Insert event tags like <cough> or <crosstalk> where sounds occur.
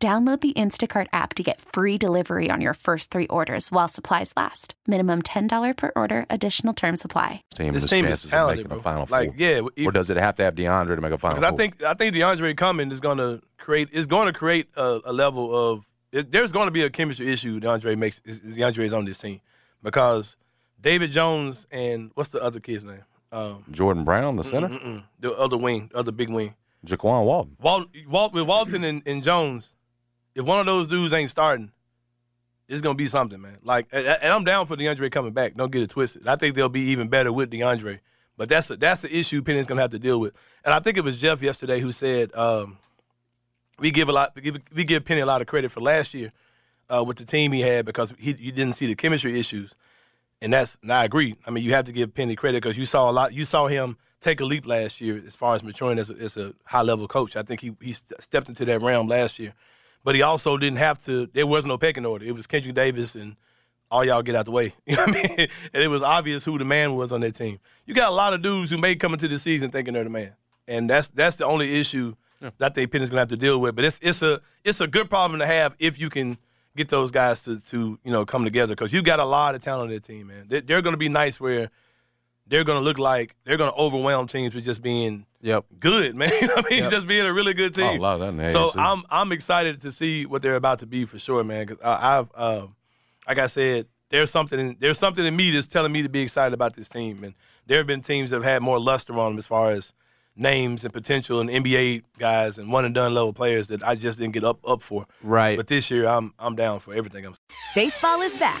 Download the Instacart app to get free delivery on your first three orders while supplies last. Minimum $10 per order, additional term supply. Team, This his team is chances of talented, making bro. a final Like, four. yeah, or does it have to have DeAndre to make a final Because I think I think DeAndre coming is going to create is going to create a, a level of it, there's going to be a chemistry issue. DeAndre makes is- DeAndre is on this team because David Jones and what's the other kid's name? Um, Jordan Brown, the center, mm-mm, the other wing, the other big wing. Jaykwon Walton. Walt, Walt with Walton and, and Jones. If one of those dudes ain't starting, it's gonna be something, man. Like, and I'm down for DeAndre coming back. Don't get it twisted. I think they'll be even better with DeAndre. But that's a, that's the issue Penny's gonna have to deal with. And I think it was Jeff yesterday who said um, we give a lot we give, we give Penny a lot of credit for last year uh, with the team he had because he, he didn't see the chemistry issues. And that's and I agree. I mean, you have to give Penny credit because you saw a lot. You saw him take a leap last year as far as maturing as a, as a high level coach. I think he he stepped into that realm last year, but he also didn't have to. There was no pecking order. It was Kendric Davis and all y'all get out the way. <laughs> You know what I mean? And it was obvious who the man was on that team. You got a lot of dudes who may come into the season thinking they're the man, and that's that's the only issue that I think Penny's gonna have to deal with. But it's it's a it's a good problem to have if you can get those guys to to you know come together because you got a lot of talent on that team, man. They, they're gonna be nice where they're gonna look like they're gonna overwhelm teams with just being Yep. good, <laughs> man. You know what I mean, just being a really good Oh, team. a lot that in so I'm I'm excited to see what they're about to be for sure, man. Because I've um, like I said, there's something in, there's something in me that's telling me to be excited about this team, and there have been teams that have had more luster on them as far as names and potential and NBA guys and one and done level players that I just didn't get up up for. Right. But this year, I'm I'm down for everything. I'm Baseball is back,